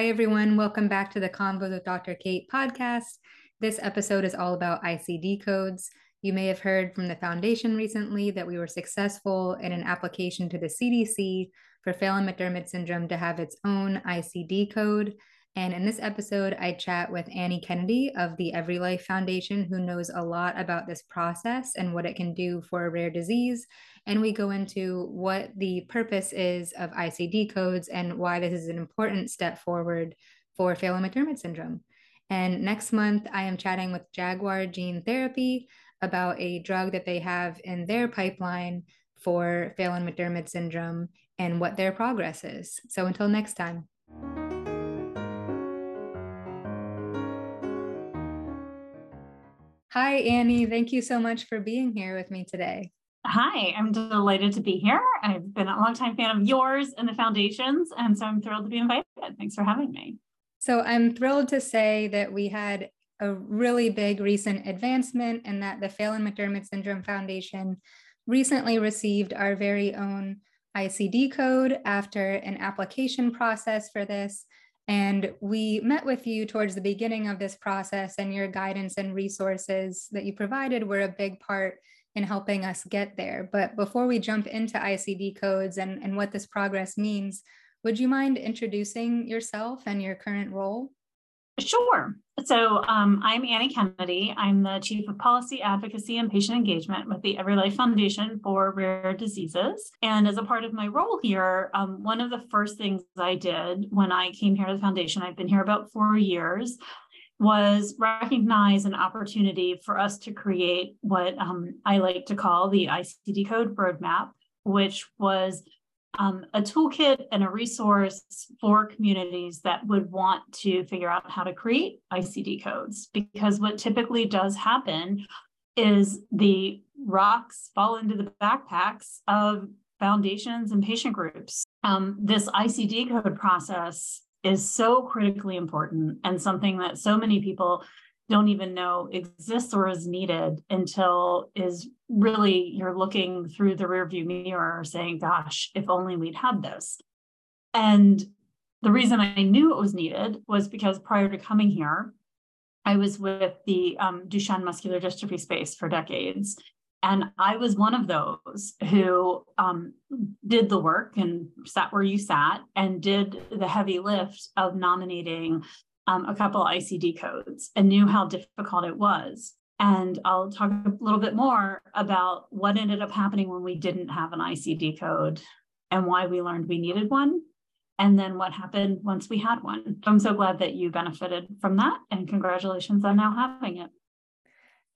Hi, everyone. Welcome back to the Convos with Dr. Kate podcast. This episode is all about ICD codes. You may have heard from the foundation recently that we were successful in an application to the CDC for Phelan McDermid syndrome to have its own ICD code. And in this episode, I chat with Annie Kennedy of the Every Life Foundation, who knows a lot about this process and what it can do for a rare disease. And we go into what the purpose is of ICD codes and why this is an important step forward for Phelan McDermid syndrome. And next month, I am chatting with Jaguar Gene Therapy about a drug that they have in their pipeline for Phelan McDermid syndrome and what their progress is. So until next time. Hi, Annie. Thank you so much for being here with me today. Hi, I'm delighted to be here. I've been a longtime fan of yours and the foundations, and so I'm thrilled to be invited. Thanks for having me. So, I'm thrilled to say that we had a really big recent advancement and that the Phelan McDermid Syndrome Foundation recently received our very own ICD code after an application process for this. And we met with you towards the beginning of this process, and your guidance and resources that you provided were a big part in helping us get there. But before we jump into ICD codes and, and what this progress means, would you mind introducing yourself and your current role? Sure. So um, I'm Annie Kennedy. I'm the Chief of Policy Advocacy and Patient Engagement with the Every Life Foundation for Rare Diseases. And as a part of my role here, um, one of the first things I did when I came here to the foundation, I've been here about four years, was recognize an opportunity for us to create what um, I like to call the ICD code roadmap, which was um, a toolkit and a resource for communities that would want to figure out how to create ICD codes. Because what typically does happen is the rocks fall into the backpacks of foundations and patient groups. Um, this ICD code process is so critically important and something that so many people don't even know exists or is needed until is really you're looking through the rearview mirror saying, gosh, if only we'd had this. And the reason I knew it was needed was because prior to coming here, I was with the um, Duchenne muscular dystrophy space for decades. And I was one of those who um, did the work and sat where you sat and did the heavy lift of nominating um, a couple ICD codes and knew how difficult it was. And I'll talk a little bit more about what ended up happening when we didn't have an ICD code and why we learned we needed one. And then what happened once we had one. I'm so glad that you benefited from that. And congratulations on now having it.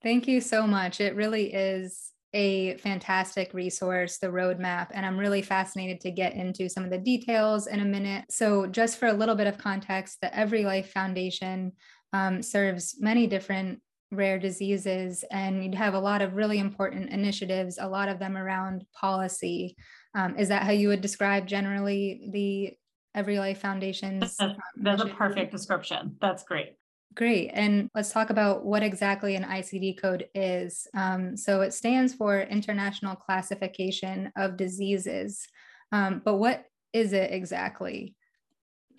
Thank you so much. It really is a fantastic resource, the roadmap, and I'm really fascinated to get into some of the details in a minute. So, just for a little bit of context, the Every Life Foundation um, serves many different rare diseases, and you'd have a lot of really important initiatives, a lot of them around policy. Um, is that how you would describe generally the Every Life Foundation's? That's, that's a perfect description. That's great. Great. And let's talk about what exactly an ICD code is. Um, so it stands for International Classification of Diseases. Um, but what is it exactly?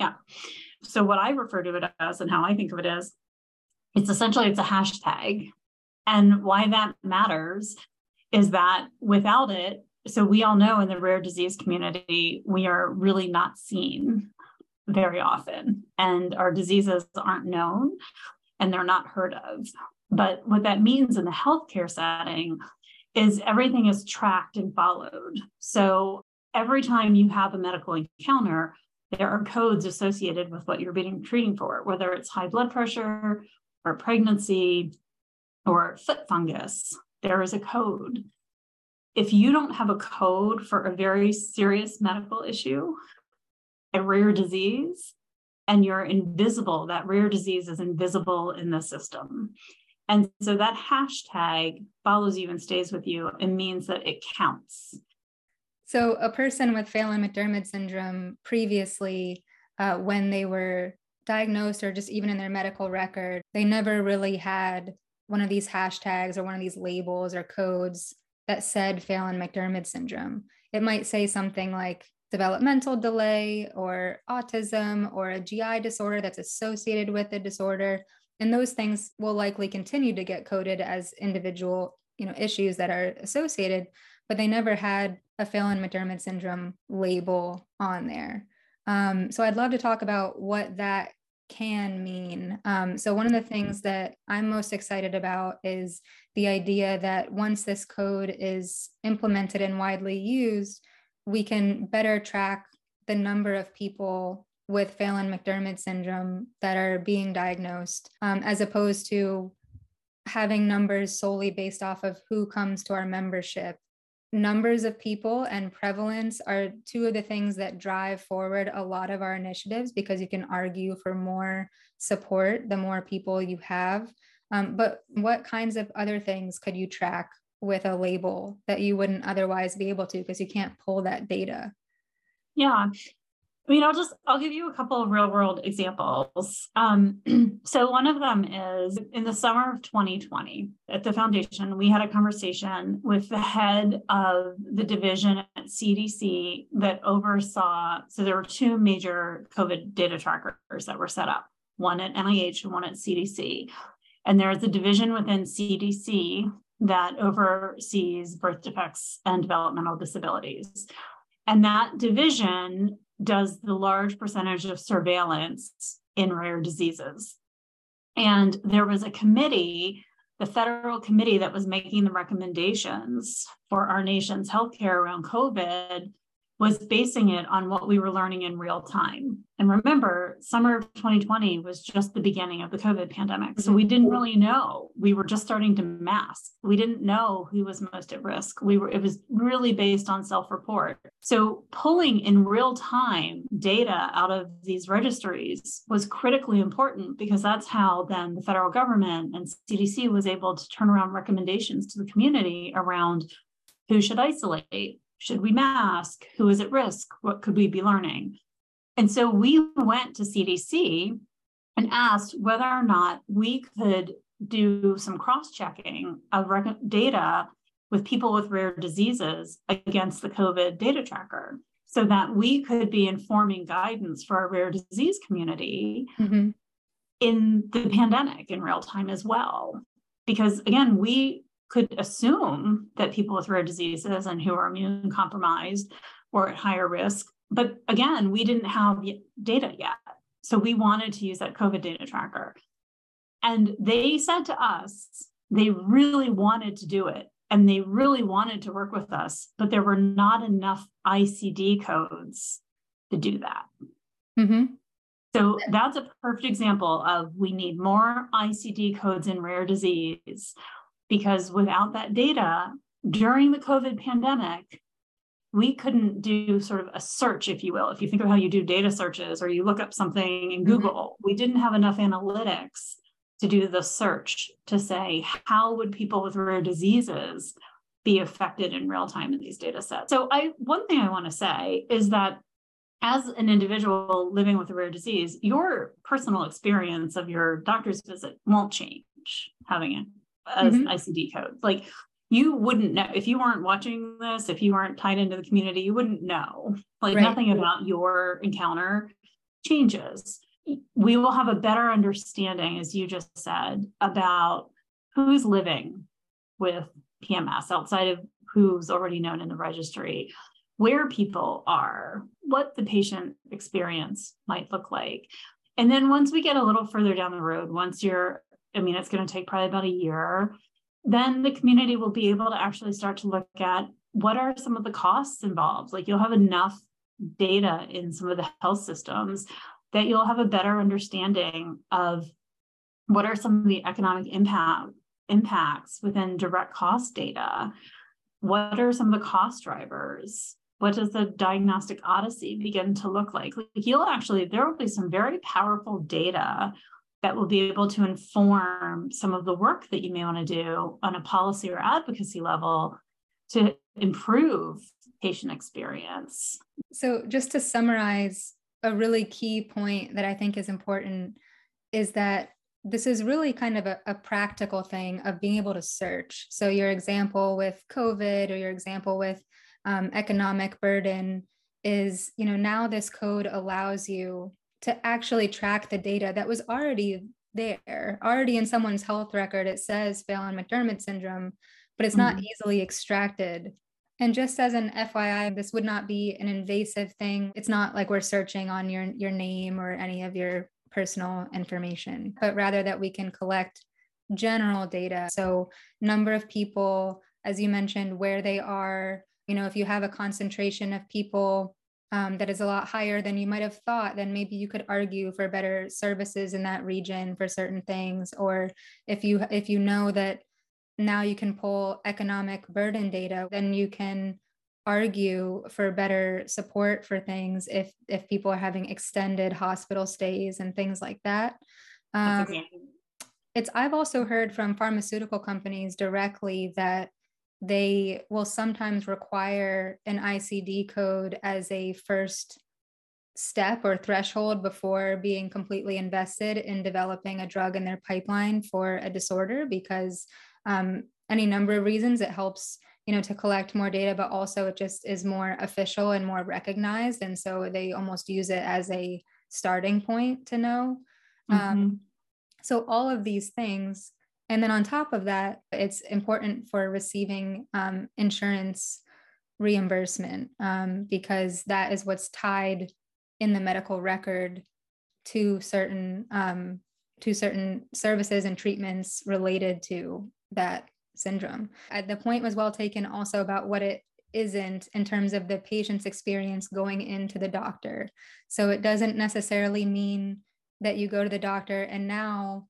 Yeah. So what I refer to it as and how I think of it is, it's essentially it's a hashtag. And why that matters is that without it, so we all know in the rare disease community, we are really not seen very often, and our diseases aren't known and they're not heard of. But what that means in the healthcare setting is everything is tracked and followed. So every time you have a medical encounter, there are codes associated with what you're being treating for, whether it's high blood pressure or pregnancy or foot fungus, there is a code. If you don't have a code for a very serious medical issue, a rare disease and you're invisible. That rare disease is invisible in the system. And so that hashtag follows you and stays with you and means that it counts. So, a person with Phelan McDermid syndrome previously, uh, when they were diagnosed or just even in their medical record, they never really had one of these hashtags or one of these labels or codes that said Phelan McDermid syndrome. It might say something like developmental delay or autism or a GI disorder that's associated with the disorder. And those things will likely continue to get coded as individual you know, issues that are associated, but they never had a Phelan-McDermid syndrome label on there. Um, so I'd love to talk about what that can mean. Um, so, one of the things that I'm most excited about is the idea that once this code is implemented and widely used, we can better track the number of people with Phelan McDermid syndrome that are being diagnosed, um, as opposed to having numbers solely based off of who comes to our membership. Numbers of people and prevalence are two of the things that drive forward a lot of our initiatives because you can argue for more support the more people you have. Um, but what kinds of other things could you track with a label that you wouldn't otherwise be able to because you can't pull that data yeah I mean, I'll just I'll give you a couple of real world examples. Um, so one of them is in the summer of 2020 at the foundation, we had a conversation with the head of the division at CDC that oversaw. So there were two major COVID data trackers that were set up, one at NIH and one at CDC. And there's a division within CDC that oversees birth defects and developmental disabilities. And that division does the large percentage of surveillance in rare diseases. And there was a committee, the federal committee that was making the recommendations for our nation's healthcare around COVID was basing it on what we were learning in real time. And remember, summer of 2020 was just the beginning of the COVID pandemic. So we didn't really know. We were just starting to mask. We didn't know who was most at risk. We were, it was really based on self-report. So pulling in real time data out of these registries was critically important because that's how then the federal government and CDC was able to turn around recommendations to the community around who should isolate should we mask? Who is at risk? What could we be learning? And so we went to CDC and asked whether or not we could do some cross checking of data with people with rare diseases against the COVID data tracker so that we could be informing guidance for our rare disease community mm-hmm. in the pandemic in real time as well. Because again, we could assume that people with rare diseases and who are immune compromised were at higher risk. But again, we didn't have data yet. So we wanted to use that COVID data tracker. And they said to us, they really wanted to do it and they really wanted to work with us, but there were not enough ICD codes to do that. Mm-hmm. So that's a perfect example of we need more ICD codes in rare disease because without that data during the COVID pandemic, we couldn't do sort of a search, if you will. If you think of how you do data searches or you look up something in mm-hmm. Google, we didn't have enough analytics to do the search to say how would people with rare diseases be affected in real time in these data sets. So I one thing I want to say is that as an individual living with a rare disease, your personal experience of your doctor's visit won't change having it as mm-hmm. ICD codes. Like you wouldn't know if you weren't watching this, if you weren't tied into the community, you wouldn't know. Like right. nothing about your encounter changes. We will have a better understanding, as you just said, about who's living with PMS outside of who's already known in the registry, where people are, what the patient experience might look like. And then once we get a little further down the road, once you're I mean, it's going to take probably about a year. Then the community will be able to actually start to look at what are some of the costs involved. Like you'll have enough data in some of the health systems that you'll have a better understanding of what are some of the economic impact impacts within direct cost data. What are some of the cost drivers? What does the diagnostic odyssey begin to look like? Like you'll actually, there will be some very powerful data that will be able to inform some of the work that you may want to do on a policy or advocacy level to improve patient experience. So, just to summarize, a really key point that I think is important is that this is really kind of a, a, practical thing of being able to search. So, your example with COVID or your example with um, economic burden is, you know, now this code allows you to actually track the data that was already there, already in someone's health record. It says Phelan McDermid syndrome, but it's mm-hmm. not easily extracted. And just as an FYI, this would not be an invasive thing. It's not like we're searching on your, your name or any of your personal information, but rather that we can collect general data. So, number of people, as you mentioned, where they are, you know, if you have a concentration of people um, that is a lot higher than you might have thought, then maybe you could argue for better services in that region for certain things. Or if you if you know that now you can pull economic burden data, then you can argue for better support for things if if people are having extended hospital stays and things like that. Um, it's I've also heard from pharmaceutical companies directly that they will sometimes require an ICD code as a first step or threshold before being completely invested in developing a drug in their pipeline for a disorder because um, any number of reasons it helps you know to collect more data but also it just is more official and more recognized and so they almost use it as a starting point to know um, mm-hmm. um, so all of these things and then on top of that, it's important for receiving um, insurance reimbursement um, because that is what's tied in the medical record to certain um, to certain services and treatments related to that syndrome. Uh, the point was well taken also about what it isn't in terms of the patient's experience going into the doctor. So it doesn't necessarily mean that you go to the doctor and now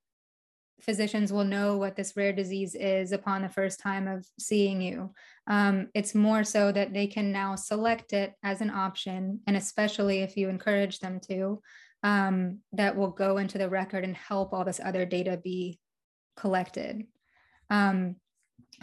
physicians will know what this rare disease is upon the first time of seeing you. Um, it's more so that they can now select it as an option, and especially if you encourage them to, um, that will go into the record and help all this other data be collected. Um,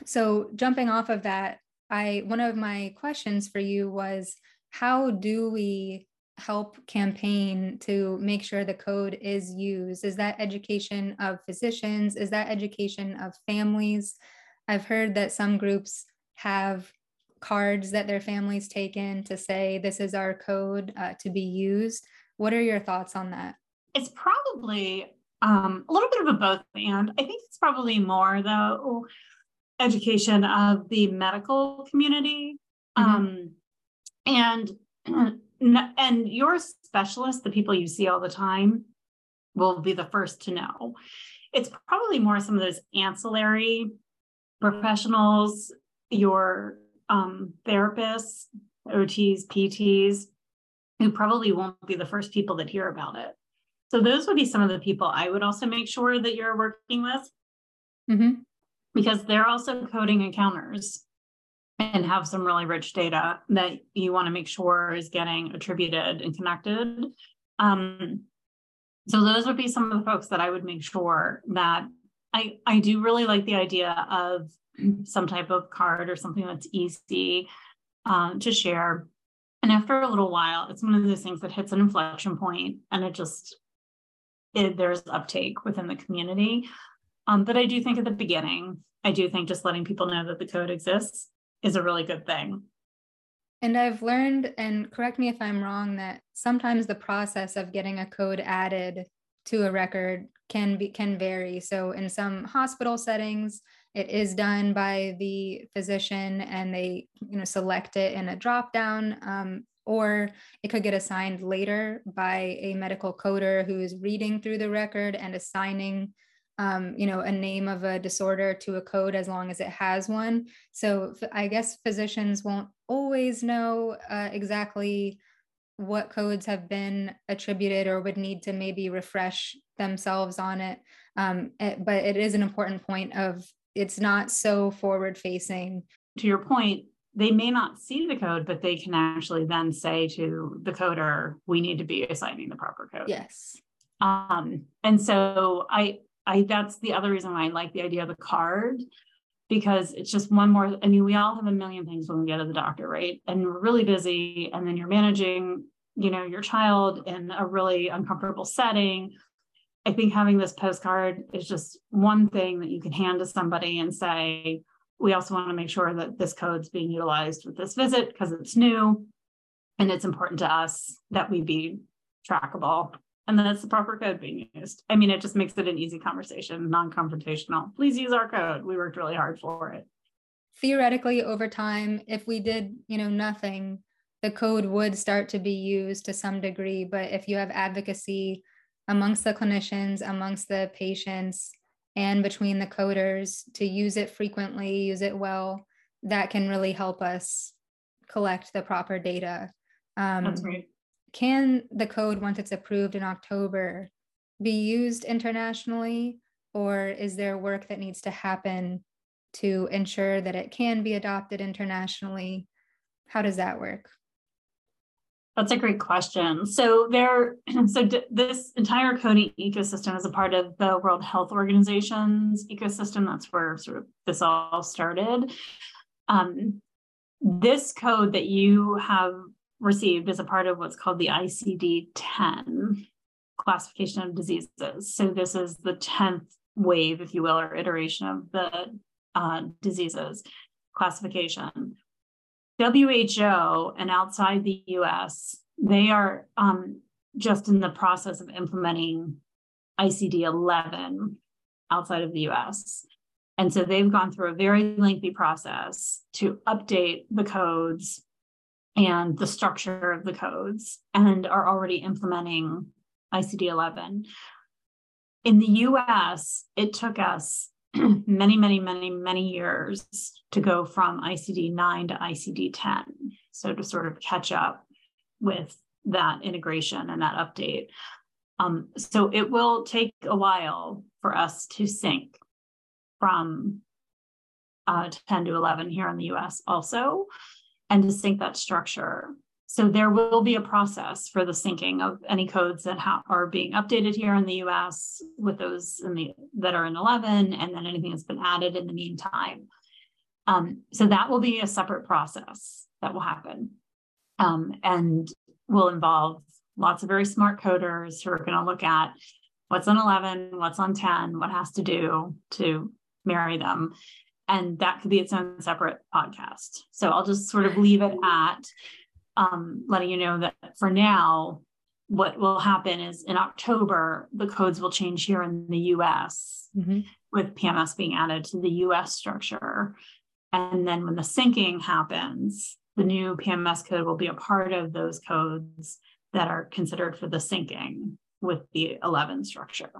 so jumping off of that, I one of my questions for you was how do we help campaign to make sure the code is used? Is that education of physicians? Is that education of families? I've heard that some groups have cards that their families take in to say, this is our code uh, to be used. What are your thoughts on that? It's probably um, a little bit of a both and. I think it's probably more, though, education of the medical community. Mm-hmm. Um, and and your specialists, the people you see all the time, will be the first to know. It's probably more some of those ancillary professionals, your um, therapists, OTs, PTs, who probably won't be the first people that hear about it. So those would be some of the people I would also make sure that you're working with. Mm-hmm. Because they're also coding encounters and have some really rich data that you want to make sure is getting attributed and connected. Um, so those would be some of the folks that I would make sure that I I do really like the idea of some type of card or something that's easy uh, to share. And after a little while, it's one of those things that hits an inflection point, and it just it, there's uptake within the community. Um, but I do think at the beginning, I do think just letting people know that the code exists is a really good thing. And I've learned, and correct me if I'm wrong, that sometimes the process of getting a code added to a record can be can vary. So in some hospital settings, it is done by the physician and they you know select it in a drop down um, or it could get assigned later by a medical coder who is reading through the record and assigning um, you know, a name of a disorder to a code as long as it has one. So I guess physicians won't always know uh, exactly what codes have been attributed or would need to maybe refresh themselves on it. Um, it eh, but it is an important point of it's not so forward facing. To your point, they may not see the code, but they can actually then say to the coder, we need to be assigning the proper code. Yes. Um, and so I I that's the other reason why I like the idea of the card because it's just one more. I mean, we all have a million things when we get to the doctor, right? And we're really busy, and then you're managing, you know, your child in a really uncomfortable setting. I think having this postcard is just one thing that you can hand to somebody and say, we also want to make sure that this code's being utilized with this visit because it's new and it's important to us that we be trackable and that's the proper code being used. I mean, it just makes it an easy conversation, non-confrontational. Please use our code. We worked really hard for it. Theoretically, over time, if we did, you know, nothing, the code would start to be used to some degree. But if you have advocacy amongst the clinicians, amongst the patients, and between the coders to use it frequently, use it well, that can really help us collect the proper data. Um, That's great. Can the code, once it's approved in October, be used internationally, or is there work that needs to happen to ensure that it can be adopted internationally? How does that work? That's a great question. So there, so d- this entire coding ecosystem is a part of the World Health Organization's ecosystem. That's where sort of this all started. Um, this code that you have received as a part of what's called the ICD-10 classification of diseases. So this is the 10th wave, if you will, or iteration of the uh, diseases classification. WHO and outside the US, they are um, just in the process of implementing ICD 11 outside of the US. And so they've gone through a very lengthy process to update the codes and the structure of the codes and are already implementing ICD 11. In the US, it took us many, many, many, many years to go from ICD 9 to ICD 10. So to sort of catch up with that integration and that update. Um, so it will take a while for us to sync from uh, 10 to 11 here in the US also, and to sync that structure. So there will be a process for the syncing of any codes that ha- are being updated here in the US with those the, that are in 11, and then anything that's been added in the meantime. Um, so that will be a separate process that will happen um, and will involve lots of very smart coders who are going to look at what's on 11, what's on 10, what has to do to marry them. And that could be its own separate podcast. So I'll just sort of leave it at um, letting you know that for now, what will happen is in October, the codes will change here in the US mm-hmm. with PMS being added to the US structure. And then when the syncing happens, the new PMS code will be a part of those codes that are considered for the syncing with the 11 structure.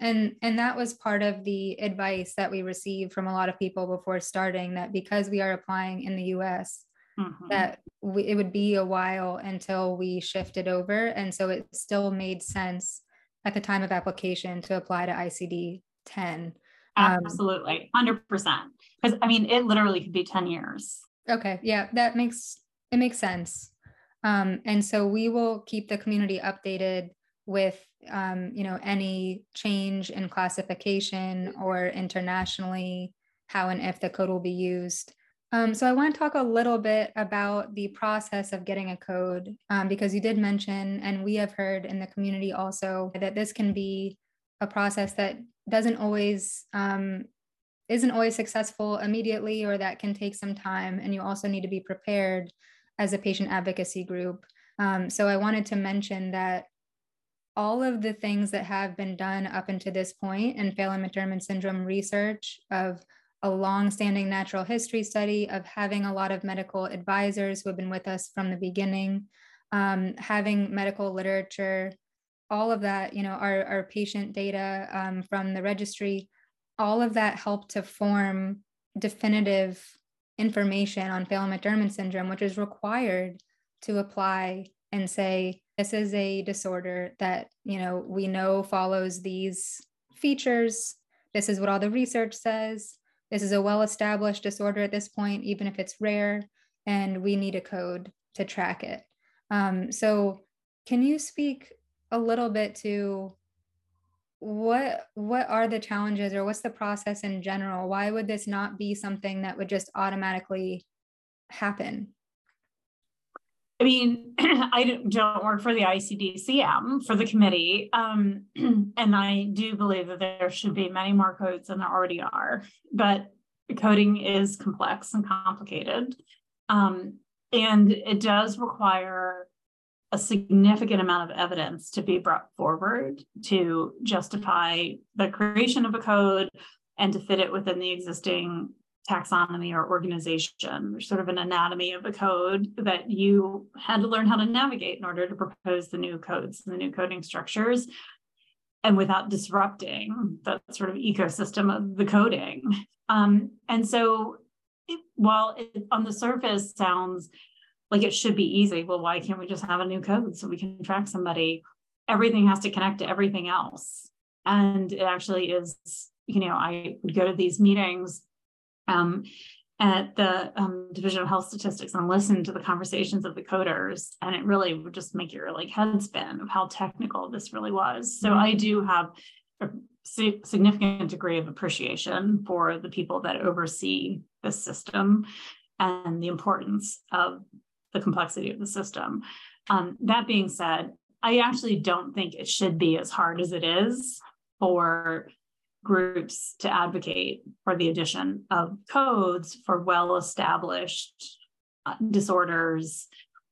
And and that was part of the advice that we received from a lot of people before starting that because we are applying in the US, mm-hmm. that we, it would be a while until we shifted over. And so it still made sense at the time of application to apply to ICD 10. Um, Absolutely, 100%. Because I mean, it literally could be 10 years. Okay. Yeah, that makes it makes sense. Um, and so we will keep the community updated with um, you know any change in classification or internationally how and if the code will be used um, so I want to talk a little bit about the process of getting a code um, because you did mention, and we have heard in the community also that this can be a process that doesn't always um, isn't always successful immediately, or that can take some time, and you also need to be prepared as a patient advocacy group. Um, so I wanted to mention that all of the things that have been done up until this point in Phelan-McDermid syndrome research of a long-standing natural history study of having a lot of medical advisors who have been with us from the beginning, um, having medical literature, all of that, you know, our, our patient data um, from the registry, all of that helped to form definitive information on Phelan-McDermid syndrome, which is required to apply and say, this is a disorder that, you know, we know follows these features. This is what all the research says this is a well established disorder at this point, even if it's rare, and we need a code to track it. Um, so, can you speak a little bit to what what are the challenges or what's the process in general why would this not be something that would just automatically happen I mean, I don't work for the ICDCM for the committee, um, and I do believe that there should be many more codes than there already are. But coding is complex and complicated. Um, and it does require a significant amount of evidence to be brought forward to justify the creation of a code and to fit it within the existing taxonomy or organization. There's sort of an anatomy of the code that you had to learn how to navigate in order to propose the new codes and the new coding structures and without disrupting that sort of ecosystem of the coding. Um, and so it, while it on the surface sounds like it should be easy, well, why can't we just have a new code so we can track somebody? Everything has to connect to everything else. And it actually is, you know, I would go to these meetings um, at the um, Division of Health Statistics and listen to the conversations of the coders, and it really would just make your like head spin of how technical this really was. So mm-hmm. I do have a significant degree of appreciation for the people that oversee this system and the importance of the complexity of the system. Um, that being said, I actually don't think it should be as hard as it is for groups to advocate for the addition of codes for well established uh, disorders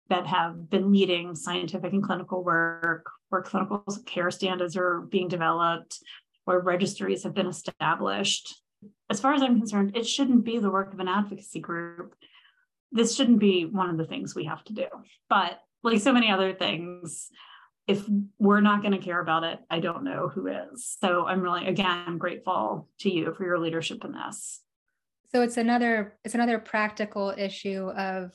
that have been leading scientific and clinical work, where clinical care standards are being developed, where registries have been established. As far as I'm concerned, it shouldn't be the work of an advocacy group. This shouldn't be one of the things we have to do. But like so many other things, if we're not going to care about it, I don't know who is. So I'm really again grateful to you for your leadership in this. So it's another it's another practical issue of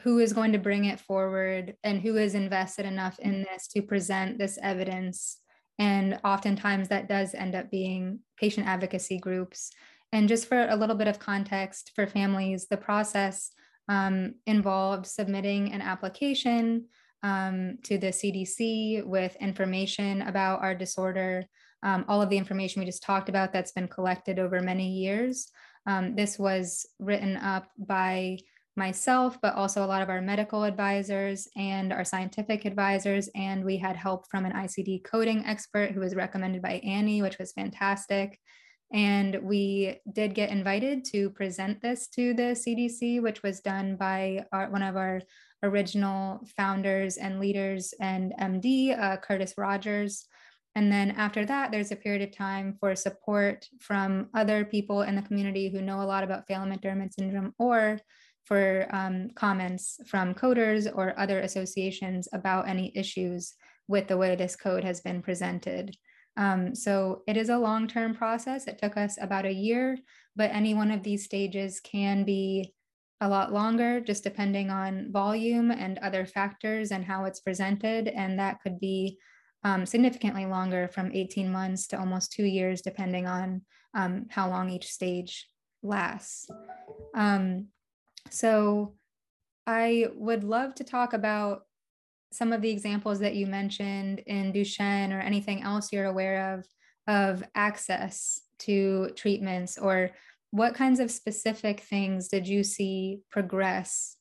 who is going to bring it forward and who is invested enough in this to present this evidence and oftentimes that does end up being patient advocacy groups and just for a little bit of context for families the process um, involved submitting an application um, to the CDC with information about our disorder, um, all of the information we just talked about that's been collected over many years. Um, this was written up by myself, but also a lot of our medical advisors and our scientific advisors. And we had help from an ICD coding expert who was recommended by Annie, which was fantastic. And we did get invited to present this to the CDC, which was done by our, one of our original founders and leaders and MD, uh, Curtis Rogers. And then after that, there's a period of time for support from other people in the community who know a lot about Phelan-McDermid syndrome or for um, comments from coders or other associations about any issues with the way this code has been presented. Um, so it is a long-term process. It took us about a year, but any one of these stages can be a lot longer, just depending on volume and other factors and how it's presented. And that could be um, significantly longer from 18 months to almost two years, depending on um, how long each stage lasts. Um, so I would love to talk about some of the examples that you mentioned in Duchenne or anything else you're aware of of access to treatments or what kinds of specific things did you see progress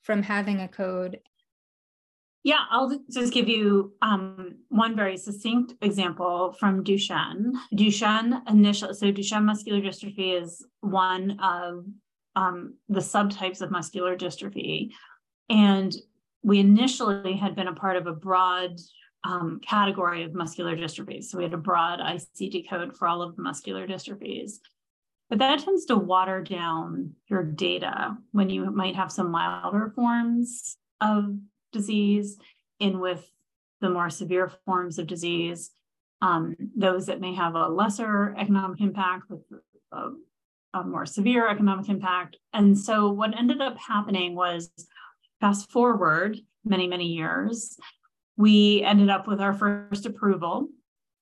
from having a code? Yeah, I'll just give you um, one very succinct example from Duchenne. Duchenne initial, so Duchenne muscular dystrophy is one of um, the subtypes of muscular dystrophy, and we initially had been a part of a broad um, category of muscular dystrophies. So we had a broad ICD code for all of the muscular dystrophies. But that tends to water down your data when you might have some milder forms of disease in with the more severe forms of disease, um, those that may have a lesser economic impact with a, a more severe economic impact. And so what ended up happening was fast forward many, many years, we ended up with our first approval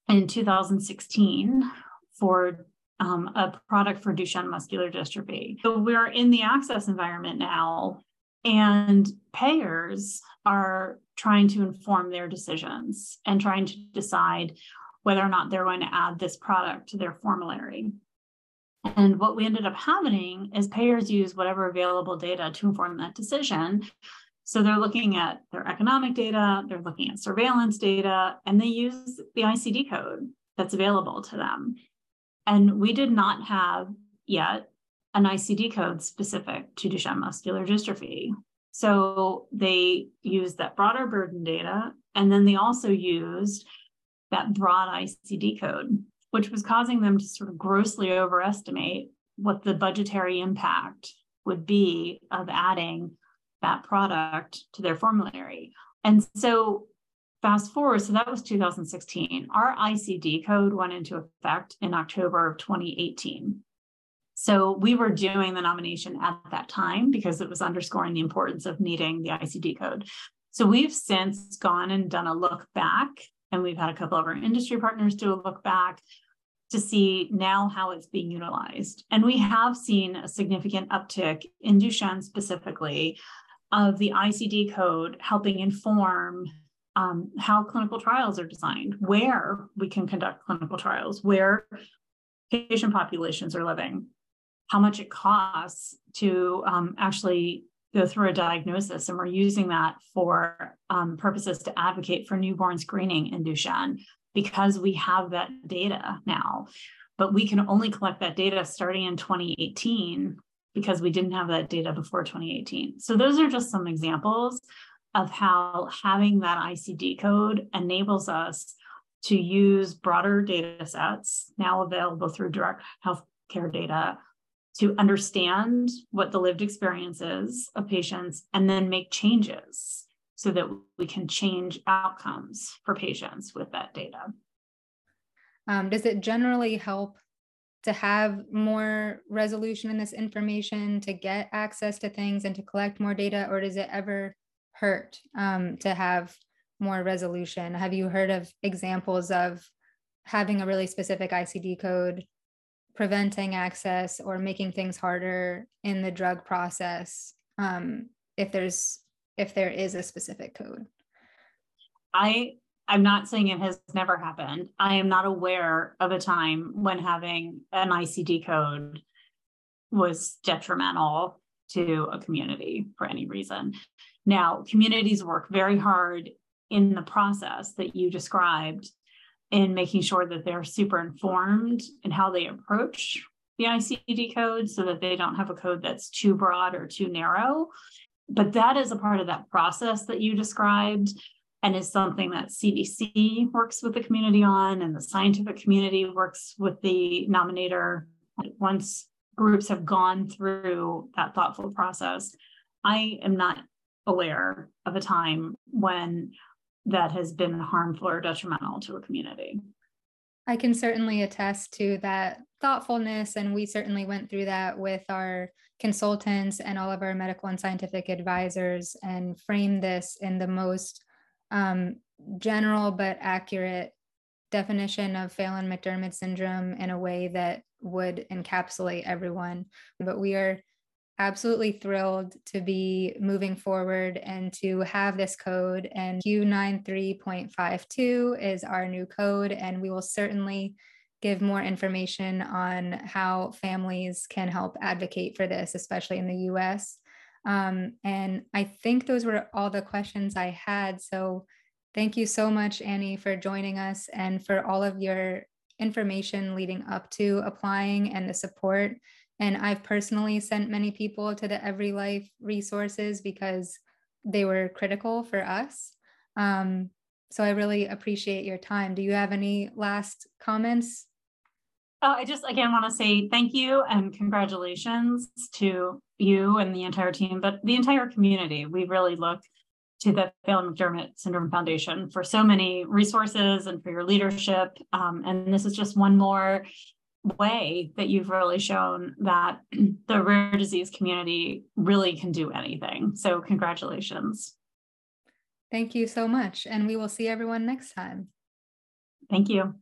in 2016 for um, a product for Duchenne muscular dystrophy. So we're in the access environment now, and payers are trying to inform their decisions and trying to decide whether or not they're going to add this product to their formulary. And what we ended up happening is payers use whatever available data to inform that decision. So they're looking at their economic data, they're looking at surveillance data, and they use the ICD code that's available to them. And we did not have yet an ICD code specific to Duchenne muscular dystrophy. So they used that broader burden data, and then they also used that broad ICD code, which was causing them to sort of grossly overestimate what the budgetary impact would be of adding that product to their formulary. And so fast forward, so that was 2016. Our ICD code went into effect in October of 2018. So we were doing the nomination at that time because it was underscoring the importance of needing the ICD code. So we've since gone and done a look back, and we've had a couple of our industry partners do a look back to see now how it's being utilized. And we have seen a significant uptick in Duchenne specifically of the ICD code helping inform um, how clinical trials are designed, where we can conduct clinical trials, where patient populations are living, how much it costs to um, actually go through a diagnosis. And we're using that for um, purposes to advocate for newborn screening in Duchenne because we have that data now. But we can only collect that data starting in 2018 because we didn't have that data before 2018. So those are just some examples of how having that ICD code enables us to use broader data sets now available through direct healthcare data to understand what the lived experience is of patients and then make changes so that we can change outcomes for patients with that data. Um, does it generally help to have more resolution in this information, to get access to things and to collect more data, or does it ever hurt um, to have more resolution? Have you heard of examples of having a really specific ICD code preventing access or making things harder in the drug process um, if there's if there is a specific code? I I'm not saying it has never happened. I am not aware of a time when having an ICD code was detrimental to a community for any reason. Now, communities work very hard in the process that you described in making sure that they're super informed in how they approach the ICD code so that they don't have a code that's too broad or too narrow. But that is a part of that process that you described and is something that CDC works with the community on and the scientific community works with the nominator. Once groups have gone through that thoughtful process, I am not aware of a time when that has been harmful or detrimental to a community. I can certainly attest to that thoughtfulness. And we certainly went through that with our consultants and all of our medical and scientific advisors and framed this in the most um, general but accurate definition of Phelan McDermid syndrome in a way that would encapsulate everyone. But we are absolutely thrilled to be moving forward and to have this code. And Q93.52 is our new code, and we will certainly give more information on how families can help advocate for this, especially in the US. Um, and I think those were all the questions I had. So thank you so much, Annie, for joining us and for all of your information leading up to applying and the support. And I've personally sent many people to the EveryLife resources because they were critical for us. Um, so I really appreciate your time. Do you have any last comments? Oh, I just again want to say thank you and congratulations to you and the entire team, but the entire community. We really look to the Phelan McDermid Syndrome Foundation for so many resources and for your leadership. Um, and this is just one more way that you've really shown that the rare disease community really can do anything. So, congratulations. Thank you so much. And we will see everyone next time. Thank you.